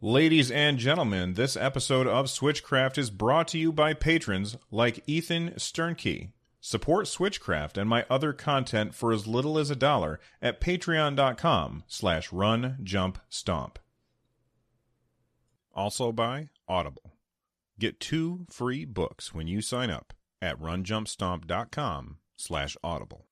Ladies and gentlemen, this episode of Switchcraft is brought to you by patrons like Ethan Sternkey. Support Switchcraft and my other content for as little as a dollar at patreon.com slash run jump stomp. Also by Audible. Get two free books when you sign up at runjumpstomp.com slash audible.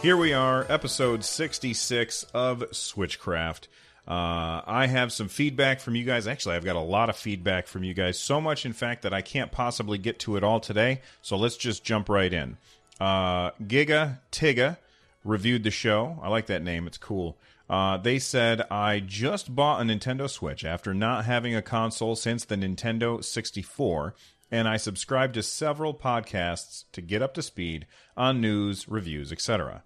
Here we are, episode 66 of Switchcraft. Uh, I have some feedback from you guys. Actually, I've got a lot of feedback from you guys. So much, in fact, that I can't possibly get to it all today. So let's just jump right in. Uh, Giga Tiga reviewed the show. I like that name, it's cool. Uh, they said, I just bought a Nintendo Switch after not having a console since the Nintendo 64, and I subscribed to several podcasts to get up to speed on news, reviews, etc.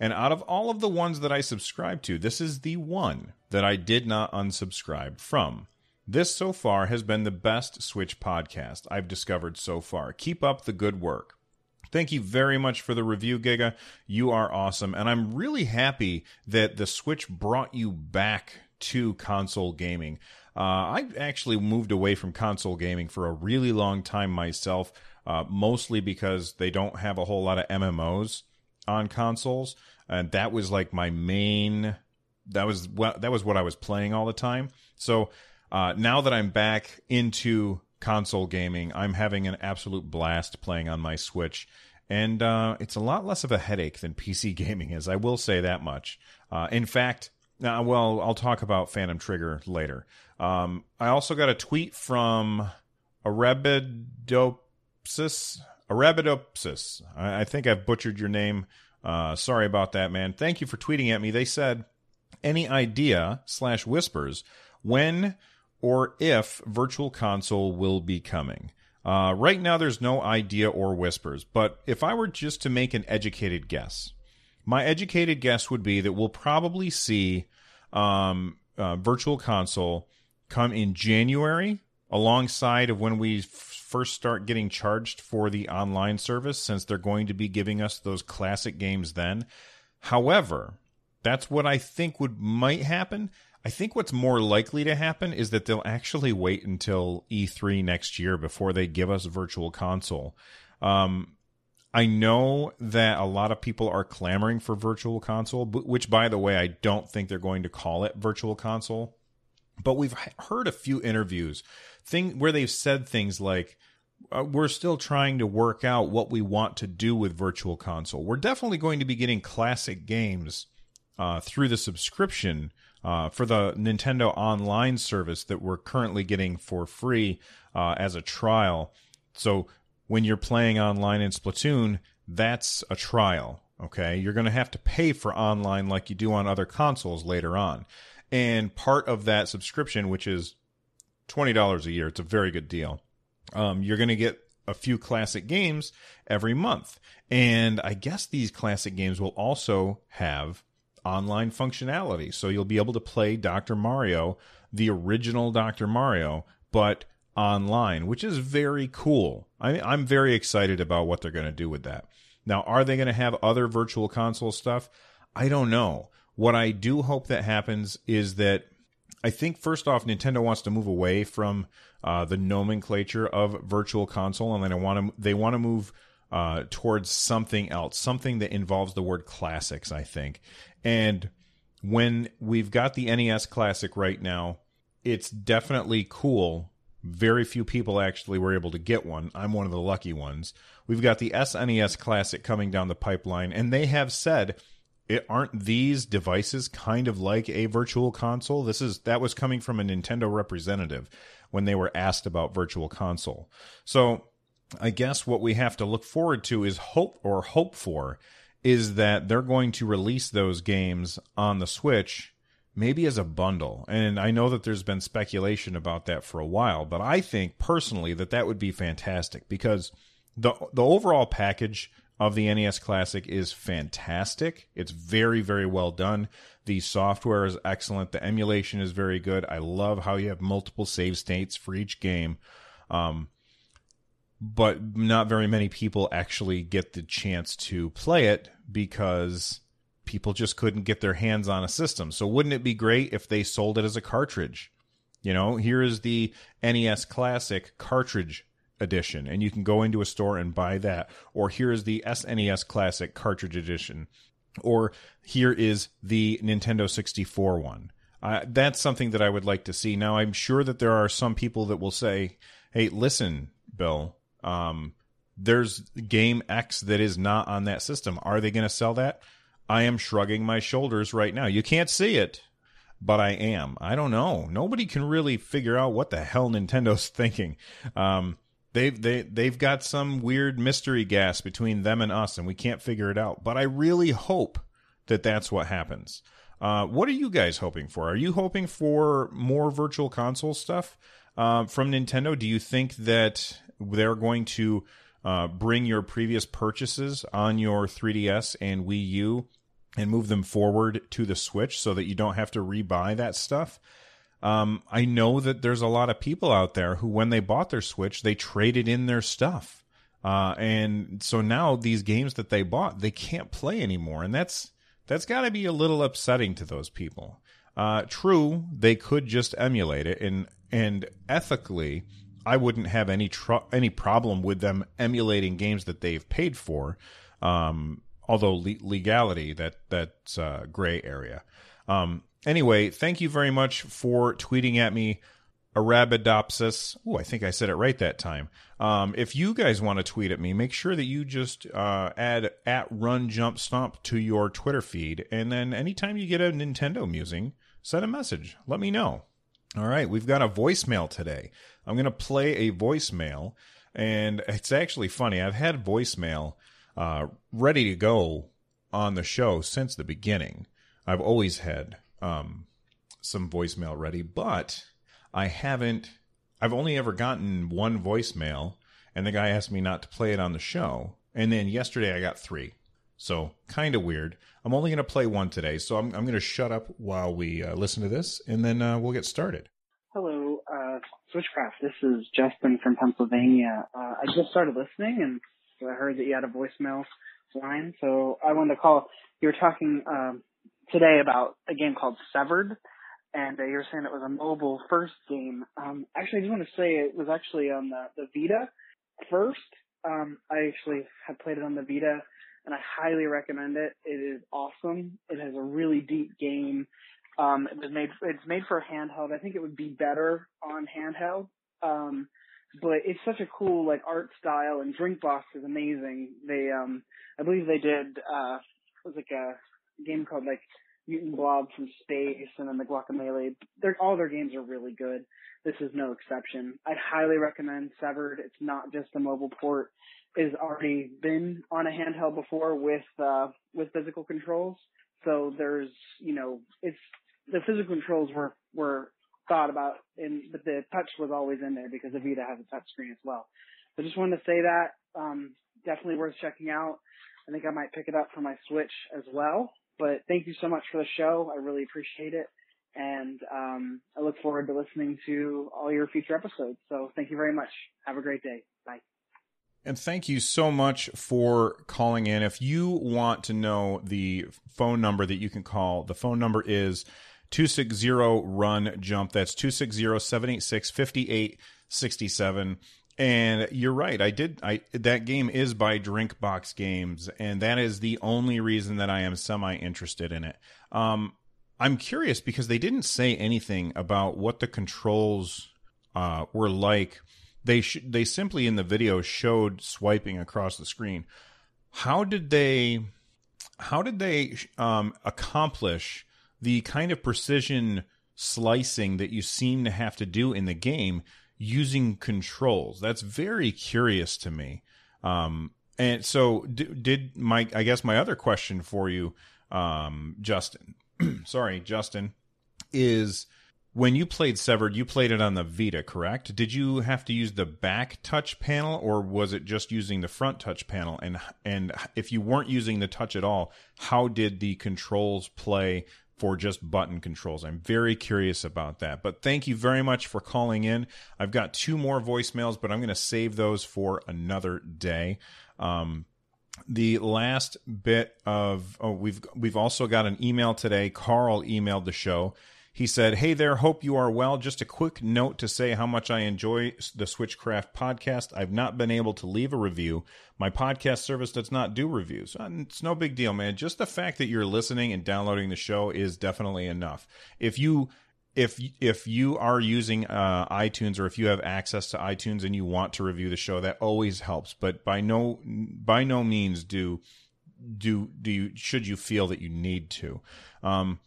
And out of all of the ones that I subscribe to, this is the one that I did not unsubscribe from. This so far has been the best Switch podcast I've discovered so far. Keep up the good work. Thank you very much for the review, Giga. You are awesome. And I'm really happy that the Switch brought you back to console gaming. Uh, I actually moved away from console gaming for a really long time myself, uh, mostly because they don't have a whole lot of MMOs on consoles, and that was like my main. That was what that was what I was playing all the time. So uh, now that I'm back into console gaming, I'm having an absolute blast playing on my Switch, and uh, it's a lot less of a headache than PC gaming is. I will say that much. Uh, in fact, uh, well, I'll talk about Phantom Trigger later. Um, I also got a tweet from Arabidopsis. Arabidopsis. I, I think I've butchered your name. Uh, sorry about that, man. Thank you for tweeting at me. They said, any idea slash whispers when or if Virtual Console will be coming? Uh, right now, there's no idea or whispers, but if I were just to make an educated guess, my educated guess would be that we'll probably see um, uh, Virtual Console come in January alongside of when we f- first start getting charged for the online service since they're going to be giving us those classic games then. However, that's what I think would might happen. I think what's more likely to happen is that they'll actually wait until E3 next year before they give us virtual console. Um, I know that a lot of people are clamoring for virtual console, which by the way, I don't think they're going to call it virtual console. But we've heard a few interviews thing where they've said things like uh, we're still trying to work out what we want to do with virtual console. We're definitely going to be getting classic games uh, through the subscription uh, for the Nintendo Online service that we're currently getting for free uh, as a trial. So when you're playing online in Splatoon, that's a trial. Okay, you're going to have to pay for online like you do on other consoles later on. And part of that subscription, which is $20 a year, it's a very good deal. Um, you're going to get a few classic games every month. And I guess these classic games will also have online functionality. So you'll be able to play Dr. Mario, the original Dr. Mario, but online, which is very cool. I, I'm very excited about what they're going to do with that. Now, are they going to have other virtual console stuff? I don't know. What I do hope that happens is that I think first off, Nintendo wants to move away from uh, the nomenclature of virtual console, and then I want to they want to move uh, towards something else, something that involves the word classics. I think, and when we've got the NES Classic right now, it's definitely cool. Very few people actually were able to get one. I'm one of the lucky ones. We've got the SNES Classic coming down the pipeline, and they have said it aren't these devices kind of like a virtual console this is that was coming from a nintendo representative when they were asked about virtual console so i guess what we have to look forward to is hope or hope for is that they're going to release those games on the Switch maybe as a bundle. And I know that there's been speculation about that for a while, but I think personally that that would be fantastic because the the overall package of the NES Classic is fantastic. It's very very well done. The software is excellent. The emulation is very good. I love how you have multiple save states for each game. Um, but not very many people actually get the chance to play it because people just couldn't get their hands on a system. So wouldn't it be great if they sold it as a cartridge? You know, here is the NES Classic cartridge edition, and you can go into a store and buy that. Or here is the SNES Classic cartridge edition. Or here is the Nintendo 64 one. Uh, that's something that I would like to see. Now, I'm sure that there are some people that will say, hey, listen, Bill, um, there's game X that is not on that system. Are they going to sell that? I am shrugging my shoulders right now. You can't see it, but I am. I don't know. Nobody can really figure out what the hell Nintendo's thinking. Um, they've they they've got some weird mystery gas between them and us, and we can't figure it out. But I really hope that that's what happens. Uh, what are you guys hoping for? Are you hoping for more virtual console stuff uh, from Nintendo? Do you think that they're going to uh, bring your previous purchases on your 3DS and Wii U and move them forward to the Switch so that you don't have to rebuy that stuff. Um, I know that there's a lot of people out there who, when they bought their Switch, they traded in their stuff. Uh, and so now these games that they bought, they can't play anymore. And that's, that's got to be a little upsetting to those people. Uh, true, they could just emulate it and, and ethically, I wouldn't have any tr- any problem with them emulating games that they've paid for. Um, although le- legality that that's a gray area. Um, anyway, thank you very much for tweeting at me. Arabidopsis. Oh, I think I said it right that time. Um, if you guys want to tweet at me, make sure that you just uh, add at Run Jump Stomp to your Twitter feed, and then anytime you get a Nintendo musing, send a message. Let me know. All right, we've got a voicemail today. I'm going to play a voicemail, and it's actually funny. I've had voicemail uh, ready to go on the show since the beginning. I've always had um, some voicemail ready, but I haven't. I've only ever gotten one voicemail, and the guy asked me not to play it on the show. And then yesterday I got three. So kind of weird. I'm only going to play one today, so I'm, I'm going to shut up while we uh, listen to this, and then uh, we'll get started. Hello, uh, Switchcraft. This is Justin from Pennsylvania. Uh, I just started listening, and I heard that you had a voicemail line, so I wanted to call. You were talking um, today about a game called Severed, and uh, you were saying it was a mobile first game. Um, actually, I just want to say it was actually on the, the Vita first. Um, I actually have played it on the Vita, and I highly recommend it. It is awesome. It has a really deep game. Um, it was made. It's made for handheld. I think it would be better on handheld. Um, but it's such a cool like art style and Drinkbox is amazing. They um I believe they did uh it was like a game called like Mutant Blob from Space and then the Guacamelee. They're all their games are really good. This is no exception. I'd highly recommend Severed. It's not just a mobile port. It has already been on a handheld before with uh with physical controls. So there's you know, it's the physical controls were were thought about, and but the touch was always in there because the Vita has a touch screen as well. So just wanted to say that. Um, definitely worth checking out. I think I might pick it up for my Switch as well. But thank you so much for the show. I really appreciate it. And um, I look forward to listening to all your future episodes. So thank you very much. Have a great day. Bye. And thank you so much for calling in. If you want to know the phone number that you can call, the phone number is 260 run jump. That's 260 786 5867. And you're right. I did. I that game is by Drinkbox Games, and that is the only reason that I am semi interested in it. Um, I'm curious because they didn't say anything about what the controls uh, were like. They sh- they simply in the video showed swiping across the screen. How did they? How did they um, accomplish the kind of precision slicing that you seem to have to do in the game using controls. That's very curious to me. Um, And so, d- did my? I guess my other question for you, um, Justin. sorry, Justin, is when you played Severed, you played it on the Vita, correct? Did you have to use the back touch panel, or was it just using the front touch panel? And and if you weren't using the touch at all, how did the controls play for just button controls? I'm very curious about that. But thank you very much for calling in. I've got two more voicemails, but I'm going to save those for another day. Um, the last bit of oh we've we've also got an email today. Carl emailed the show. He said, "Hey there, hope you are well. Just a quick note to say how much I enjoy the Switchcraft podcast. I've not been able to leave a review. My podcast service does not do reviews. Uh, It's no big deal, man. Just the fact that you're listening and downloading the show is definitely enough. If you if if you are using uh, iTunes or if you have access to iTunes and you want to review the show, that always helps. But by no by no means do do do you should you feel that you need to. Um,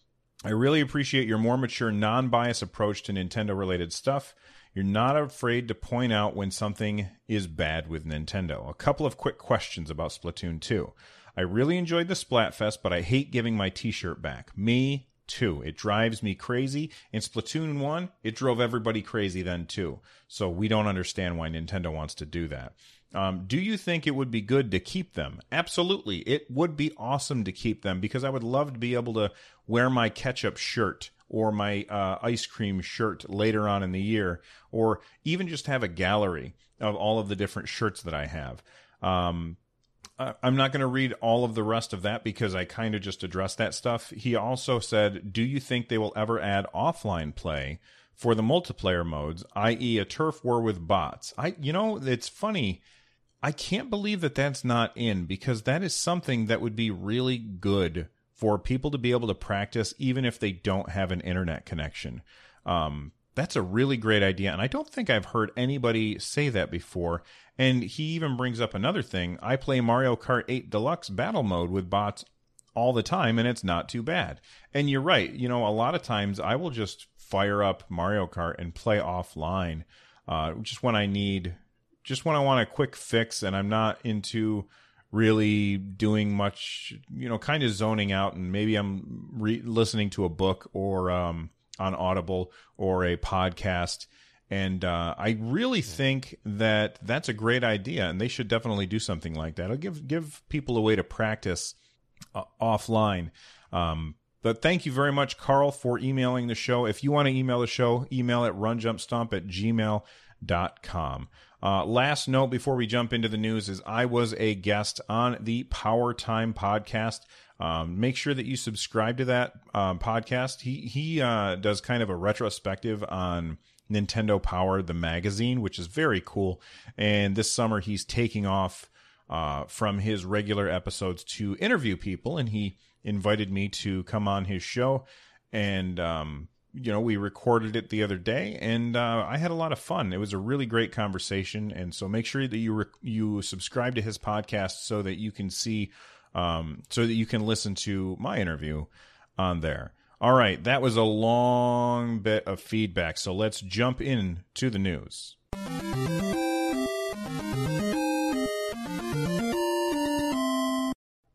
I really appreciate your more mature, non-biased approach to Nintendo-related stuff. You're not afraid to point out when something is bad with Nintendo. A couple of quick questions about Splatoon 2. I really enjoyed the Splatfest, but I hate giving my T-shirt back. Me 2. It drives me crazy. In Splatoon 1, it drove everybody crazy then too. So we don't understand why Nintendo wants to do that. Um, do you think it would be good to keep them? Absolutely. It would be awesome to keep them because I would love to be able to wear my ketchup shirt or my uh, ice cream shirt later on in the year, or even just have a gallery of all of the different shirts that I have. Um, I'm not going to read all of the rest of that because I kind of just addressed that stuff. He also said, Do you think they will ever add offline play for the multiplayer modes, i.e., a turf war with bots? I, you know, it's funny. I can't believe that that's not in because that is something that would be really good for people to be able to practice even if they don't have an internet connection. Um, that's a really great idea. And I don't think I've heard anybody say that before. And he even brings up another thing. I play Mario Kart 8 Deluxe battle mode with bots all the time, and it's not too bad. And you're right. You know, a lot of times I will just fire up Mario Kart and play offline uh, just when I need, just when I want a quick fix and I'm not into really doing much, you know, kind of zoning out and maybe I'm re- listening to a book or um, on Audible or a podcast. And uh, I really think that that's a great idea, and they should definitely do something like that. It'll give give people a way to practice uh, offline. Um, but thank you very much, Carl, for emailing the show. If you want to email the show, email at runjumpstomp at gmail.com. Uh, last note before we jump into the news is I was a guest on the Power Time podcast. Um, make sure that you subscribe to that um, podcast. He he uh, does kind of a retrospective on Nintendo Power, the magazine, which is very cool. And this summer he's taking off uh, from his regular episodes to interview people, and he invited me to come on his show. And um, you know, we recorded it the other day, and uh, I had a lot of fun. It was a really great conversation, and so make sure that you re- you subscribe to his podcast so that you can see, um, so that you can listen to my interview on there. All right, that was a long bit of feedback, so let's jump in to the news.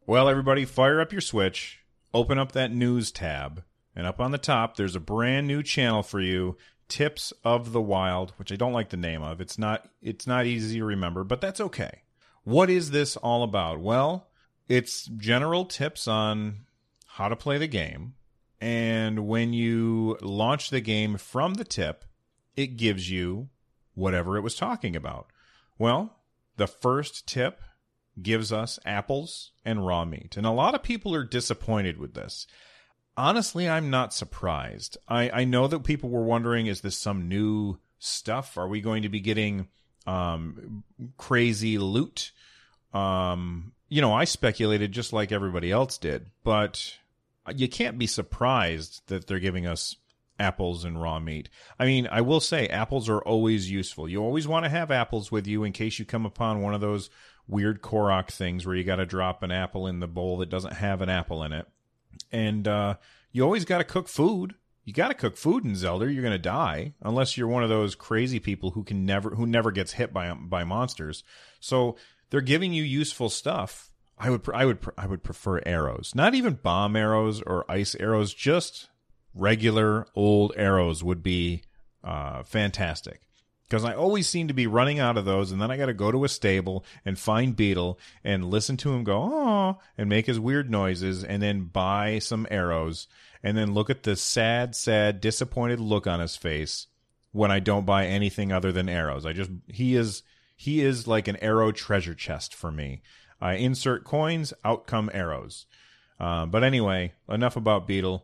Well, everybody, fire up your Switch, open up that news tab, and up on the top, there's a brand new channel for you, Tips of the Wild, which I don't like the name of. It's not it's not easy to remember, but that's okay. What is this all about? Well, it's general tips on how to play the game, and when you launch the game from the tip, it gives you whatever it was talking about. Well, the first tip gives us apples and raw meat. And a lot of people are disappointed with this. Honestly, I'm not surprised. I, I know that people were wondering is this some new stuff? Are we going to be getting um, crazy loot? Um, you know, I speculated just like everybody else did, but you can't be surprised that they're giving us apples and raw meat. I mean, I will say apples are always useful. You always want to have apples with you in case you come upon one of those weird Korok things where you got to drop an apple in the bowl that doesn't have an apple in it. And uh, you always got to cook food. You got to cook food in Zelda. You're going to die unless you're one of those crazy people who can never who never gets hit by by monsters. So they're giving you useful stuff. I would I would I would prefer arrows, not even bomb arrows or ice arrows, just regular old arrows would be uh, fantastic because I always seem to be running out of those, and then I got to go to a stable and find Beedle and listen to him go oh and make his weird noises, and then buy some arrows, and then look at the sad, sad, disappointed look on his face when I don't buy anything other than arrows. I just he is he is like an arrow treasure chest for me. I insert coins, out come arrows. Uh, but anyway, enough about Beedle.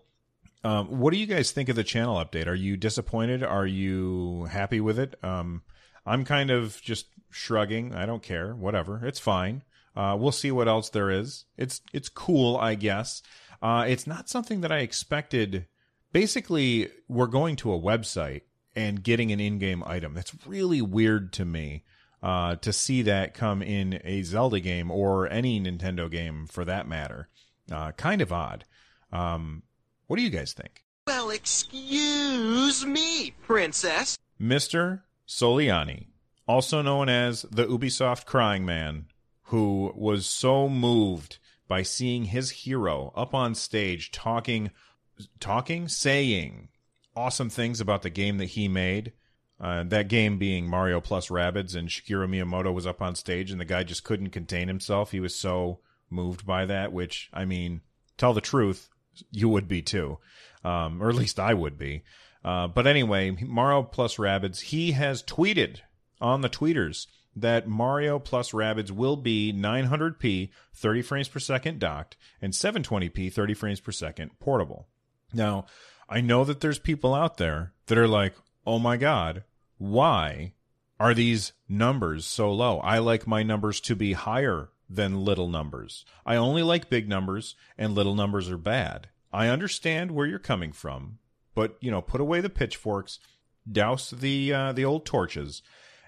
Um, what do you guys think of the channel update? Are you disappointed? Are you happy with it? Um, I'm kind of just shrugging. I don't care. Whatever. It's fine. Uh, we'll see what else there is. It's it's cool, I guess. Uh, it's not something that I expected. Basically, we're going to a website and getting an in-game item. That's really weird to me uh, to see that come in a Zelda game or any Nintendo game for that matter. Uh, kind of odd. Um, what do you guys think? Well, excuse me, princess. Mr. Soliani, also known as the Ubisoft Crying Man, who was so moved by seeing his hero up on stage talking, talking, saying awesome things about the game that he made. Uh, that game being Mario plus Rabbids, and Shigeru Miyamoto was up on stage, and the guy just couldn't contain himself. He was so moved by that, which, I mean, tell the truth, you would be too, um, or at least I would be. Uh, but anyway, Mario plus Rabbids, he has tweeted on the tweeters that Mario plus Rabbids will be 900p 30 frames per second docked and 720p 30 frames per second portable. Now, I know that there's people out there that are like, oh my God, why are these numbers so low? I like my numbers to be higher than little numbers. I only like big numbers, and little numbers are bad. I understand where you're coming from, but you know, put away the pitchforks, douse the uh, the old torches,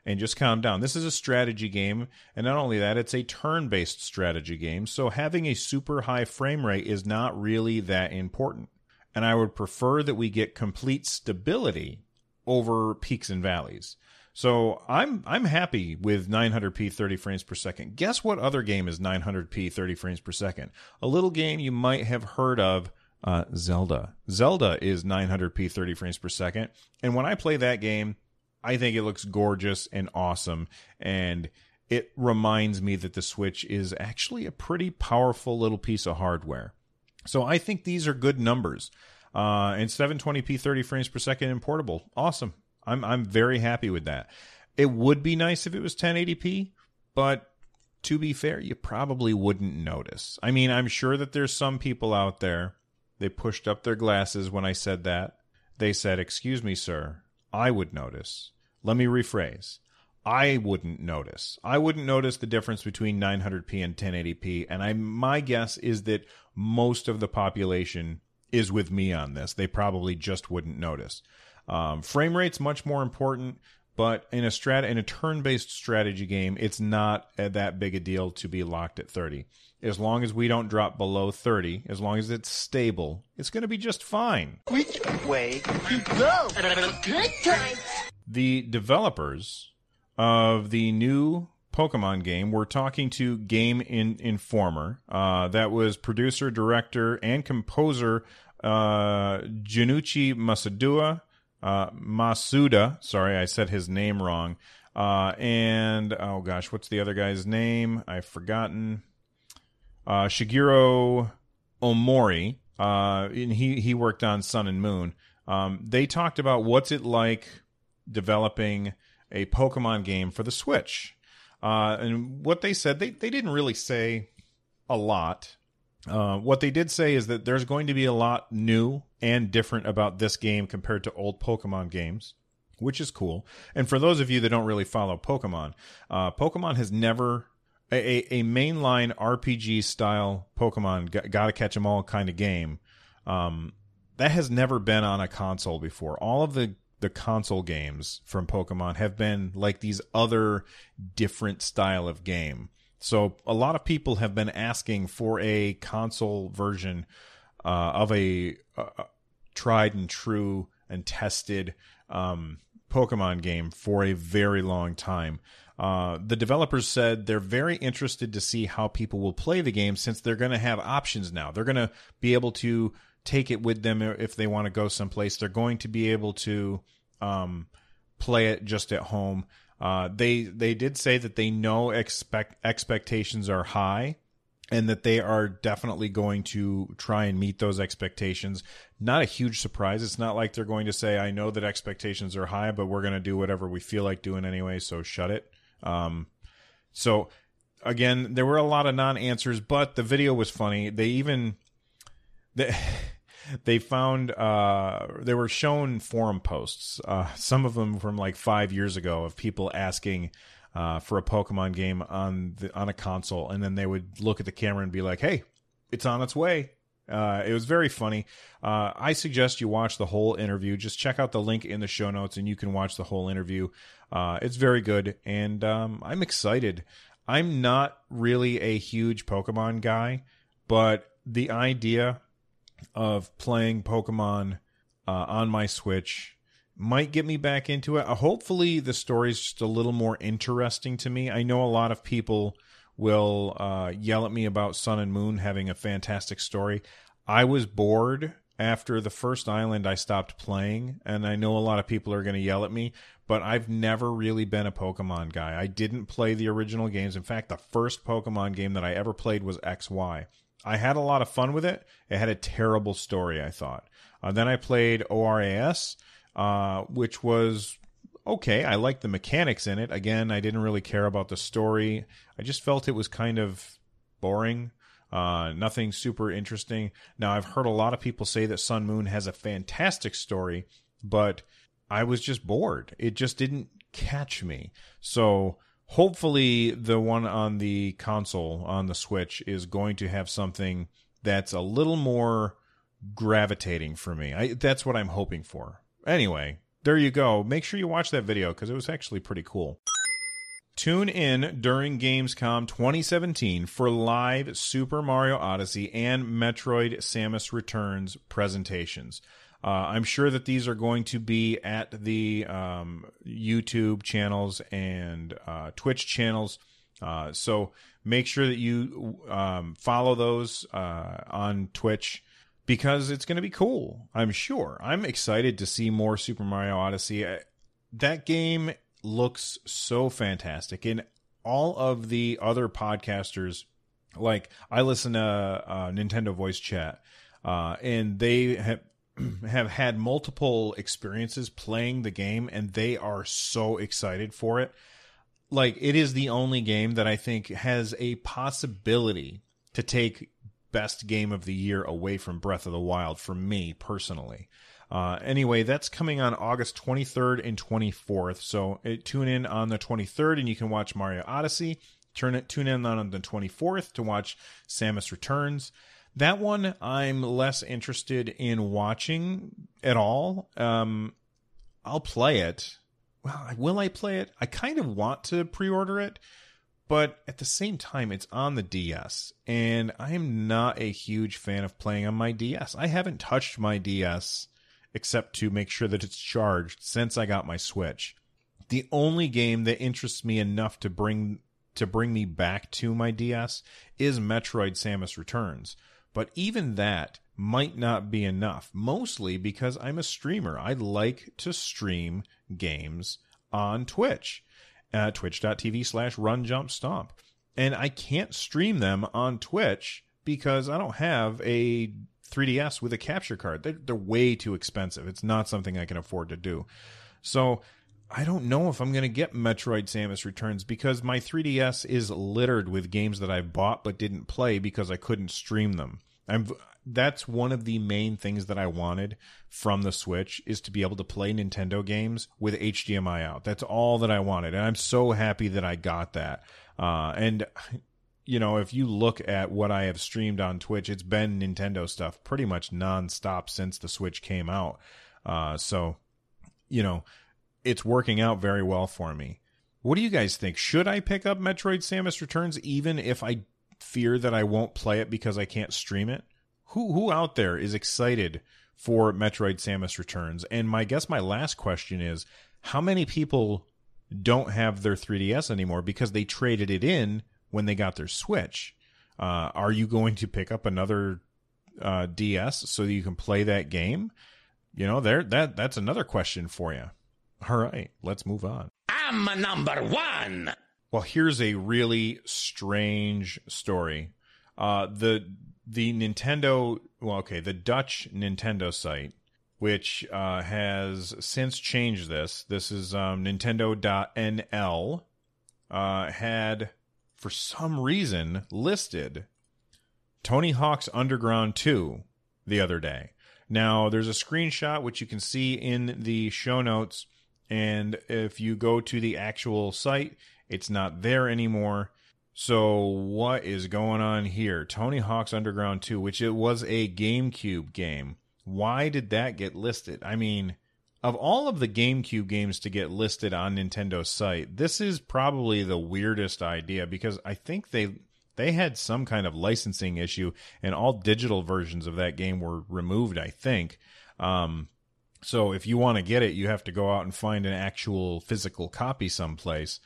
and just calm down. This is a strategy game, and not only that, it's a turn-based strategy game. So having a super high frame rate is not really that important. And I would prefer that we get complete stability over peaks and valleys. So I'm I'm happy with 900p 30 frames per second. Guess what other game is 900p 30 frames per second? A little game you might have heard of, uh, Zelda. Zelda is 900p 30 frames per second, and when I play that game, I think it looks gorgeous and awesome, and it reminds me that the Switch is actually a pretty powerful little piece of hardware. So I think these are good numbers. Uh, and 720p 30 frames per second in portable. Awesome. I'm I'm very happy with that. It would be nice if it was 1080p, but to be fair, you probably wouldn't notice. I mean, I'm sure that there's some people out there. They pushed up their glasses when I said that. They said, "Excuse me, sir. I would notice." Let me rephrase. I wouldn't notice. I wouldn't notice the difference between 900p and 1080p, and I my guess is that most of the population is with me on this. They probably just wouldn't notice. Um, frame rate's much more important, but in a strat in a turn-based strategy game, it's not that big a deal to be locked at 30. As long as we don't drop below 30, as long as it's stable, it's going to be just fine. Which way to go? Good times. The developers of the new Pokemon game we're talking to Game in- Informer. Uh, that was producer, director, and composer uh, Junichi Masudua uh, Masuda. Sorry, I said his name wrong. Uh, and oh gosh, what's the other guy's name? I've forgotten. Uh, Shigeru Omori. Uh, and he he worked on Sun and Moon. Um, they talked about what's it like developing a Pokemon game for the Switch. Uh, and what they said, they, they didn't really say a lot. Uh, what they did say is that there's going to be a lot new and different about this game compared to old Pokemon games, which is cool. And for those of you that don't really follow Pokemon, uh, Pokemon has never a, a mainline RPG style Pokemon got, gotta catch 'em all kind of game. Um, that has never been on a console before. All of the the console games from Pokemon have been like these other different style of game. So a lot of people have been asking for a console version uh, of a uh, tried and true and tested um, Pokemon game for a very long time. Uh, the developers said they're very interested to see how people will play the game since they're going to have options now. They're going to be able to take it with them if they want to go someplace. They're going to be able to um, play it just at home. Uh, they they did say that they know expect expectations are high and that they are definitely going to try and meet those expectations. Not a huge surprise. It's not like they're going to say, I know that expectations are high, but we're going to do whatever we feel like doing anyway, so shut it. Um, so, again, there were a lot of non answers, but the video was funny. They even. They, they found uh, they were shown forum posts, uh, some of them from like five years ago, of people asking uh, for a Pokemon game on the on a console, and then they would look at the camera and be like, "Hey, it's on its way." Uh, it was very funny. Uh, I suggest you watch the whole interview. Just check out the link in the show notes, and you can watch the whole interview. Uh, it's very good, and um, I'm excited. I'm not really a huge Pokemon guy, but the idea of playing Pokemon uh, on my Switch might get me back into it. Uh, hopefully, the story's just a little more interesting to me. I know a lot of people will uh, yell at me about Sun and Moon having a fantastic story. I was bored after the first island I stopped playing, and I know a lot of people are going to yell at me, but I've never really been a Pokemon guy. I didn't play the original games. In fact, the first Pokemon game that I ever played was XY. I had a lot of fun with it. It had a terrible story, I thought. Uh, then I played ORAS, uh, which was okay. I liked the mechanics in it. Again, I didn't really care about the story. I just felt it was kind of boring. Uh, nothing super interesting. Now, I've heard a lot of people say that Sun Moon has a fantastic story, but I was just bored. It just didn't catch me. So, hopefully, the one on the console, on the Switch, is going to have something that's a little more gravitating for me. I, that's what I'm hoping for. Anyway, there you go. Make sure you watch that video because it was actually pretty cool. Tune in during Gamescom 2017 for live Super Mario Odyssey and Metroid Samus Returns presentations. Uh, I'm sure that these are going to be at the um, YouTube channels and uh, Twitch channels. Uh, so make sure that you um, follow those uh, on Twitch because it's going to be cool. I'm sure. I'm excited to see more Super Mario Odyssey. That game looks so fantastic. And all of the other podcasters, like I listen to uh, Nintendo Voice Chat, uh, and they have have had multiple experiences playing the game, and they are so excited for it. Like it is the only game that I think has a possibility to take best game of the year away from Breath of the Wild for me personally. Uh, anyway, that's coming on August 23rd and 24th. So uh, tune in on the 23rd and you can watch Mario Odyssey. Turn it, tune in on the 24th to watch Samus Returns. That one I'm less interested in watching at all. Um, I'll play it. Well, will I play it? I kind of want to pre-order it but at the same time, it's on the DS, and I am not a huge fan of playing on my DS. I haven't touched my DS except to make sure that it's charged since I got my Switch. The only game that interests me enough to bring to bring me back to my DS is Metroid Samus Returns. But even that might not be enough, mostly because I'm a streamer. I like to stream games on Twitch at twitch.tv slash run jump stomp. And I can't stream them on Twitch because I don't have a 3DS with a capture card. They're, they're way too expensive. It's not something I can afford to do. So I don't know if I'm going to get Metroid Samus Returns because my 3DS is littered with games that I bought but didn't play because I couldn't stream them. I'm that's one of the main things that I wanted from the Switch is to be able to play Nintendo games with HDMI out. That's all that I wanted, and I'm so happy that I got that. Uh, and you know, if you look at what I have streamed on Twitch, it's been Nintendo stuff pretty much nonstop since the Switch came out. Uh, so, you know, it's working out very well for me. What do you guys think? Should I pick up Metroid Samus Returns even if I fear that I won't play it because I can't stream it? who who out there is excited for Metroid Samus Returns? And my guess my last question is how many people don't have their 3DS anymore because they traded it in when they got their Switch. Uh, are you going to pick up another uh, DS so you can play that game? You know, there that that's another question for you. All right, let's move on. I'm a number one. Well, here's a really strange story. Uh, the the Nintendo, well, okay, the Dutch Nintendo site, which uh, has since changed this. This is um, Nintendo.nl. Uh, had for some reason listed Tony Hawk's Underground 2 the other day. Now, there's a screenshot which you can see in the show notes, and if you go to the actual site, it's not there anymore. So, what is going on here? Tony Hawk's Underground 2, which it was a GameCube game. Why did that get listed? I mean, of all of the GameCube games to get listed on Nintendo's site, this is probably the weirdest idea because I think they they had some kind of licensing issue and all digital versions of that game were removed, I think. Um, so if you want to get it, you have to go out and find an actual physical copy someplace.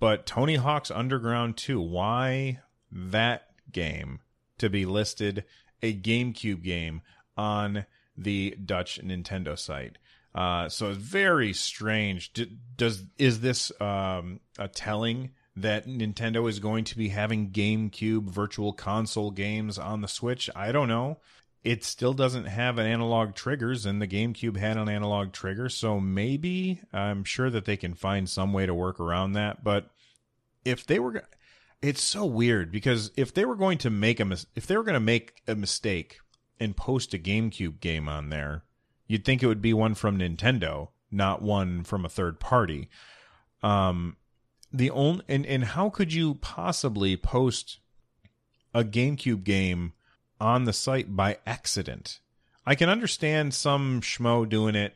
But Tony Hawk's Underground 2, why that game to be listed a GameCube game on the Dutch Nintendo site? Uh, so it's very strange. D- does is this um, a telling that Nintendo is going to be having GameCube Virtual Console games on the Switch? I don't know. It still doesn't have an analog triggers, and the GameCube had an analog trigger, so maybe I'm sure that they can find some way to work around that. But if they were, it's so weird because if they were going to make a mis- if they were going to make a mistake and post a GameCube game on there, you'd think it would be one from Nintendo, not one from a third party. Um, the only and and how could you possibly post a GameCube game on the site by accident? I can understand some schmo doing it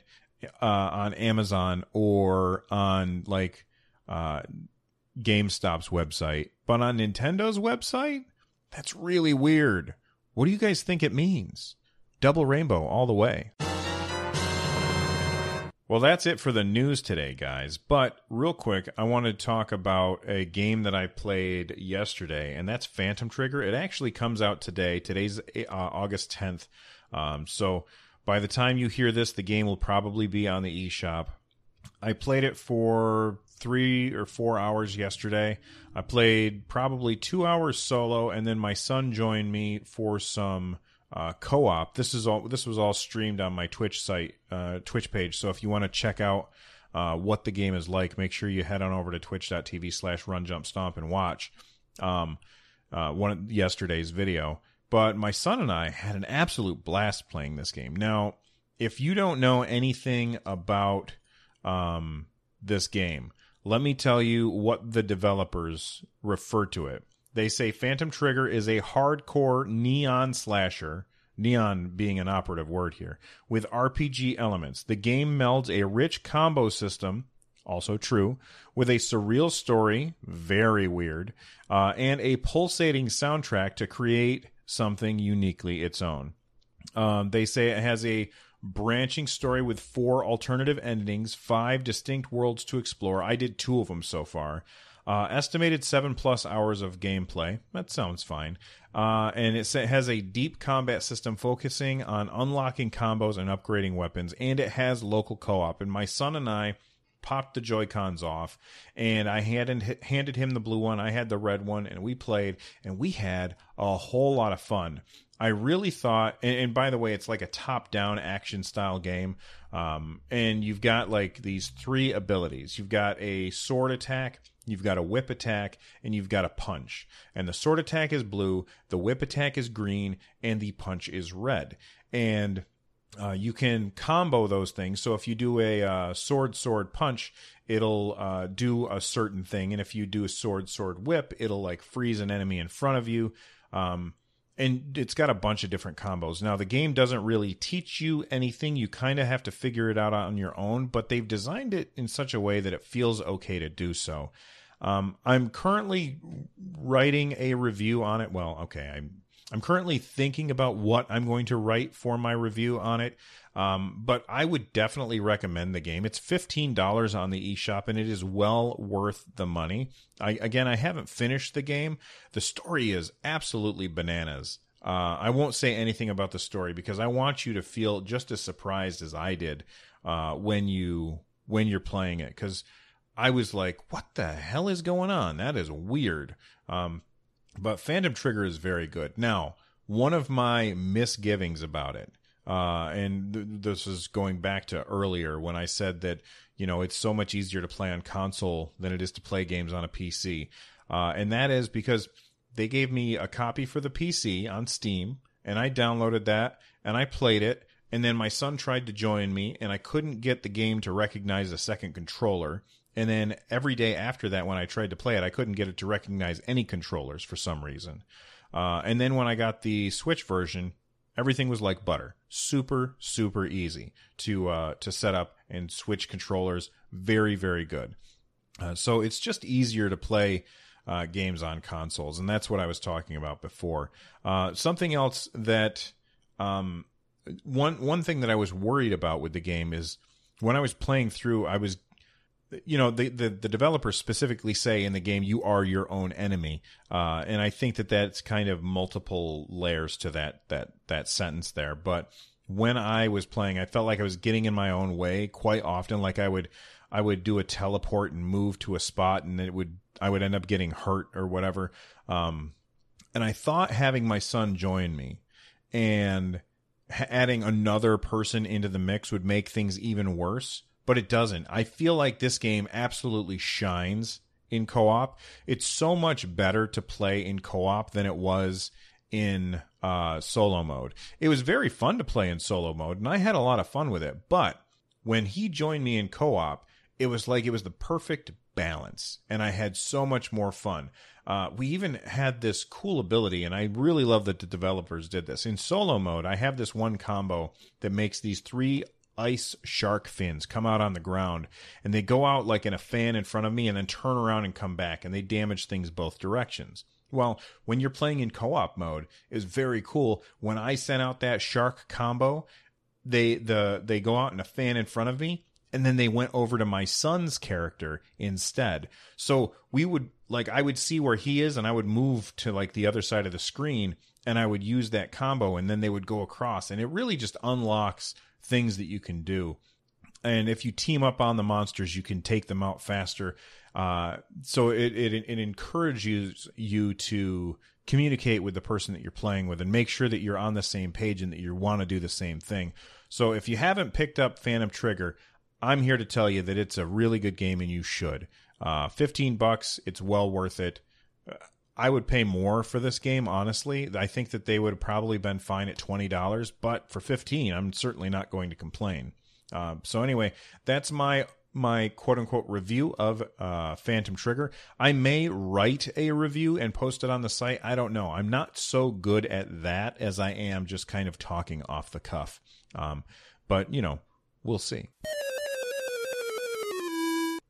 uh, on Amazon or on like uh, GameStop's website, but on Nintendo's website, that's really weird. What do you guys think it means? Double rainbow all the way. Well, that's it for the news today, guys. But real quick, I want to talk about a game that I played yesterday, and that's Phantom Trigger. It actually comes out today. Today's uh, August 10th. Um, so by the time you hear this, the game will probably be on the eShop. I played it for three or four hours yesterday. I played probably two hours solo, and then my son joined me for some uh, co-op. This is all. This was all streamed on my Twitch site, uh, Twitch page. So if you want to check out uh, what the game is like, make sure you head on over to Twitch.tv/slash Run Jump Stomp and watch um, uh, one yesterday's video. But my son and I had an absolute blast playing this game. Now, if you don't know anything about um, this game, let me tell you what the developers refer to it. They say Phantom Trigger is a hardcore neon slasher, neon being an operative word here, with RPG elements. The game melds a rich combo system, also true, with a surreal story, very weird, uh, and a pulsating soundtrack to create something uniquely its own. Um, they say it has a branching story with four alternative endings, five distinct worlds to explore. I did two of them so far. Uh, estimated seven plus hours of gameplay. That sounds fine. Uh, and it has a deep combat system focusing on unlocking combos and upgrading weapons. And it has local co op. And my son and I popped the Joy Cons off, and I handed handed him the blue one. I had the red one, and we played, and we had a whole lot of fun. I really thought, and, and by the way, it's like a top down action style game. Um, and you've got like these three abilities. You've got a sword attack, you've got a whip attack, and you've got a punch. And the sword attack is blue, the whip attack is green, and the punch is red. And uh, you can combo those things. So if you do a uh, sword sword punch, it'll uh, do a certain thing, and if you do a sword sword whip, it'll like freeze an enemy in front of you. Um, and it's got a bunch of different combos. Now the game doesn't really teach you anything. You kind of have to figure it out on your own, but they've designed it in such a way that it feels okay to do so. Um, I'm currently writing a review on it. Well, okay, I'm I'm currently thinking about what I'm going to write for my review on it. Um, but I would definitely recommend the game. It's $15 on the eShop and it is well worth the money. I, again, I haven't finished the game. The story is absolutely bananas. Uh, I won't say anything about the story because I want you to feel just as surprised as I did uh, when you when you're playing it because I was like, "What the hell is going on? That is weird." Um, but Phantom Trigger is very good. Now, one of my misgivings about it, uh, and th- this is going back to earlier when I said that you know it's so much easier to play on console than it is to play games on a PC, uh, and that is because they gave me a copy for the PC on Steam, and I downloaded that and I played it. And then my son tried to join me, and I couldn't get the game to recognize a second controller. And then every day after that, when I tried to play it, I couldn't get it to recognize any controllers for some reason. Uh, and then when I got the Switch version, everything was like butter, super super easy to uh, to set up and switch controllers. Very very good. Uh, so it's just easier to play uh, games on consoles, and that's what I was talking about before. Uh, something else that um, one one thing that I was worried about with the game is when I was playing through, I was you know the, the, the developers specifically say in the game you are your own enemy. Uh, and i think that that's kind of multiple layers to that that that sentence there. But when i was playing i felt like i was getting in my own way quite often. Like i would i would do a teleport and move to a spot and it would i would end up getting hurt or whatever. Um, and i thought having my son join me and adding another person into the mix would make things even worse but it doesn't. I feel like this game absolutely shines in co-op. It's so much better to play in co-op than it was in uh, solo mode. It was very fun to play in solo mode, and I had a lot of fun with it. But when he joined me in co-op, it was like it was the perfect balance, and I had so much more fun. Uh, we even had this cool ability, and I really love that the developers did this. In solo mode, I have this one combo that makes these three ice shark fins come out on the ground and they go out like in a fan in front of me and then turn around and come back and they damage things both directions. Well, when you're playing in co-op mode, is very cool. When I sent out that shark combo, they the they go out in a fan in front of me and then they went over to my son's character instead. So we would like I would see where he is and I would move to like the other side of the screen and I would use that combo and then they would go across and it really just unlocks things that you can do. And if you team up on the monsters, you can take them out faster. Uh, so it, it it encourages you to communicate with the person that you're playing with and make sure that you're on the same page and that you want to do the same thing. So if you haven't picked up Phantom Trigger, I'm here to tell you that it's a really good game and you should. Uh, 15 bucks, it's well worth it. I would pay more for this game, honestly. I think that they would have probably been fine at $20, but for 15, I'm certainly not going to complain. Uh, so anyway, that's my my quote unquote review of uh, Phantom Trigger. I may write a review and post it on the site. I don't know. I'm not so good at that as I am just kind of talking off the cuff. Um, but, you know, we'll see.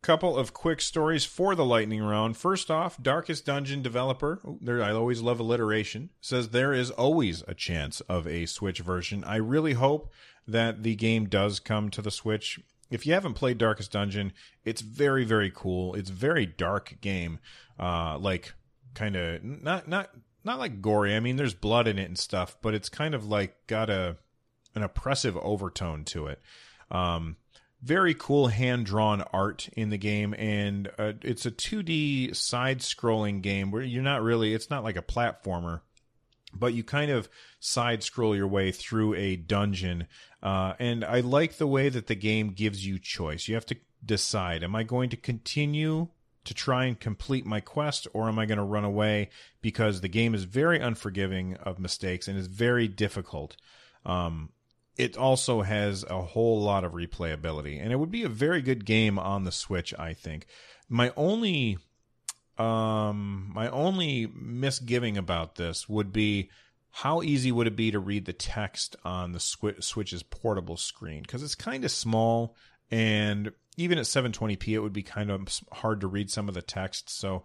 Couple of quick stories for the lightning round. First off, Darkest Dungeon developer, there I always love alliteration, says there is always a chance of a Switch version. I really hope that the game does come to the Switch. If you haven't played Darkest Dungeon, it's very very cool. It's very dark game, uh, like kind of not not not like gory. I mean, there's blood in it and stuff, but it's kind of like got a an oppressive overtone to it. Um, very cool hand drawn art in the game, and uh, it's a 2D side scrolling game where you're not really, it's not like a platformer, but you kind of side scroll your way through a dungeon. Uh, and I like the way that the game gives you choice. You have to decide am I going to continue to try and complete my quest or am I going to run away because the game is very unforgiving of mistakes and is very difficult. Um, it also has a whole lot of replayability and it would be a very good game on the switch i think. My only um my only misgiving about this would be how easy would it be to read the text on the switch's portable screen? Because it's kind of small and even at 720p it would be kind of hard to read some of the text so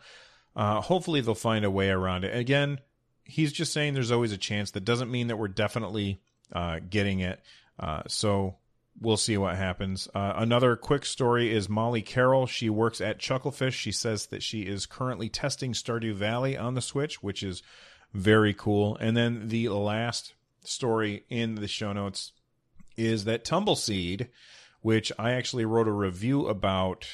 uh, hopefully they'll find a way around it. Again he's just saying there's always a chance. That doesn't mean that we're definitely uh, getting it. Uh, so we'll see what happens. Uh, another quick story is Molly Carroll. She works at Chucklefish. She says that she is currently testing Stardew Valley on the Switch, which is very cool. And then the last story in the show notes is that Tumbleseed, which I actually wrote a review about.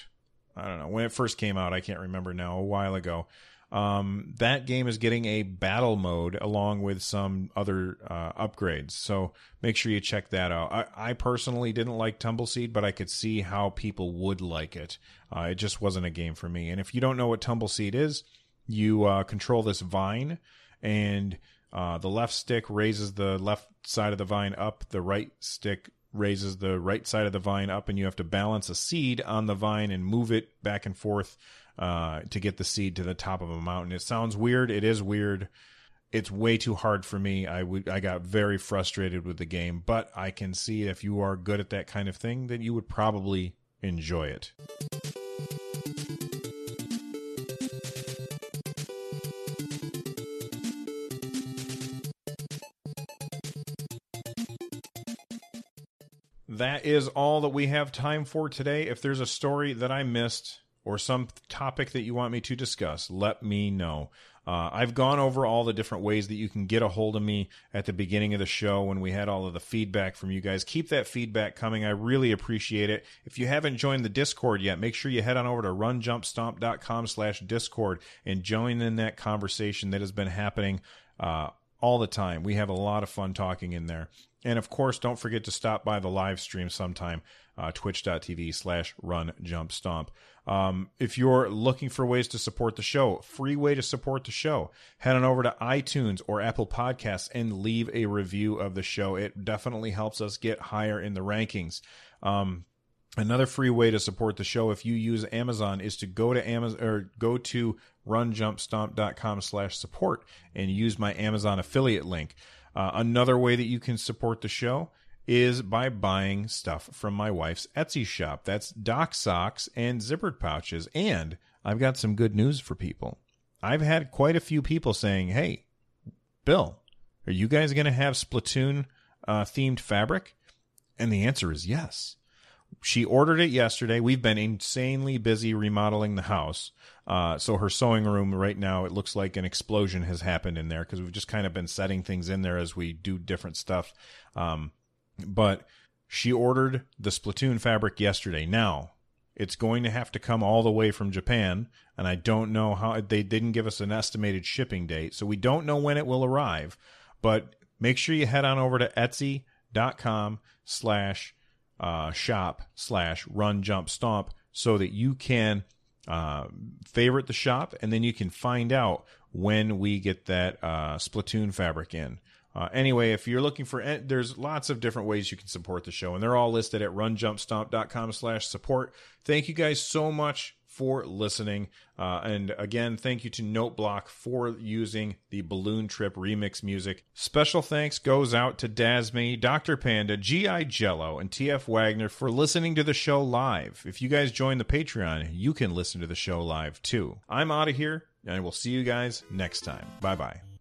I don't know when it first came out. I can't remember now. A while ago. Um, that game is getting a battle mode along with some other uh, upgrades. So make sure you check that out. I, I, personally didn't like Tumbleseed, but I could see how people would like it. Uh, it just wasn't a game for me. And if you don't know what Tumbleseed is, you uh, control this vine, and uh, the left stick raises the left side of the vine up, the right stick raises the right side of the vine up, and you have to balance a seed on the vine and move it back and forth uh, to get the seed to the top of a mountain. It sounds weird. It is weird. It's way too hard for me. I would I got very frustrated with the game, but I can see if you are good at that kind of thing, then you would probably enjoy it. That is all that we have time for today. If there's a story that I missed, or some topic that you want me to discuss, let me know. Uh, I've gone over all the different ways that you can get a hold of me at the beginning of the show when we had all of the feedback from you guys. Keep that feedback coming. I really appreciate it. If you haven't joined the Discord yet, make sure you head on over to runjumpstomp.com slash Discord and join in that conversation that has been happening uh, all the time. We have a lot of fun talking in there. And of course, don't forget to stop by the live stream sometime, uh, twitch.tv slash run jump stomp. Um, if you're looking for ways to support the show, free way to support the show, head on over to iTunes or Apple Podcasts and leave a review of the show. It definitely helps us get higher in the rankings. Um, Another free way to support the show if you use Amazon is to go to Amazon or go to runjumpstomp.com slash support and use my Amazon affiliate link. Uh, another way that you can support the show is by buying stuff from my wife's Etsy shop. That's Doc socks and zippered pouches. And I've got some good news for people. I've had quite a few people saying, "Hey, Bill, are you guys going to have Splatoon uh, themed fabric?" And the answer is yes. She ordered it yesterday. We've been insanely busy remodeling the house. Uh, so her sewing room right now, it looks like an explosion has happened in there because we've just kind of been setting things in there as we do different stuff. Um, but she ordered the Splatoon fabric yesterday. Now, it's going to have to come all the way from Japan, and I don't know how they didn't give us an estimated shipping date, so we don't know when it will arrive. But make sure you head on over to Etsy.com slash uh, shop slash run jump stomp so that you can uh, favorite the shop and then you can find out when we get that uh, Splatoon fabric in. Uh, anyway, if you're looking for, there's lots of different ways you can support the show, and they're all listed at runjumpstomp.com slash support. Thank you guys so much for listening. Uh, and again, thank you to Noteblock for using the Balloon Trip remix music. Special thanks goes out to Dasme, Dr. Panda, G.I. Jello, and T.F. Wagner for listening to the show live. If you guys join the Patreon, you can listen to the show live too. I'm out of here, and I will see you guys next time. Bye bye.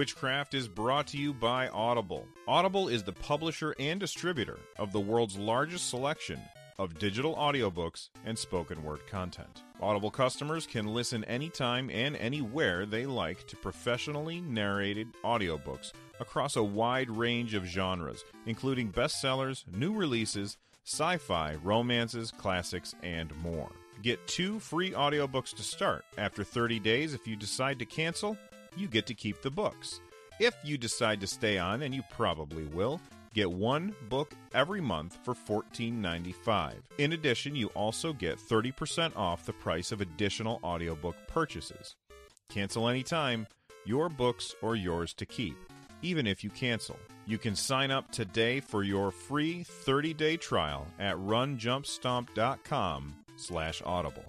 Switchcraft is brought to you by Audible. Audible is the publisher and distributor of the world's largest selection of digital audiobooks and spoken word content. Audible customers can listen anytime and anywhere they like to professionally narrated audiobooks across a wide range of genres, including bestsellers, new releases, sci fi, romances, classics, and more. Get two free audiobooks to start. After 30 days, if you decide to cancel, you get to keep the books. If you decide to stay on, and you probably will, get one book every month for $14.95. In addition, you also get 30% off the price of additional audiobook purchases. Cancel anytime, your books are yours to keep, even if you cancel. You can sign up today for your free 30-day trial at runjumpstomp.com slash audible.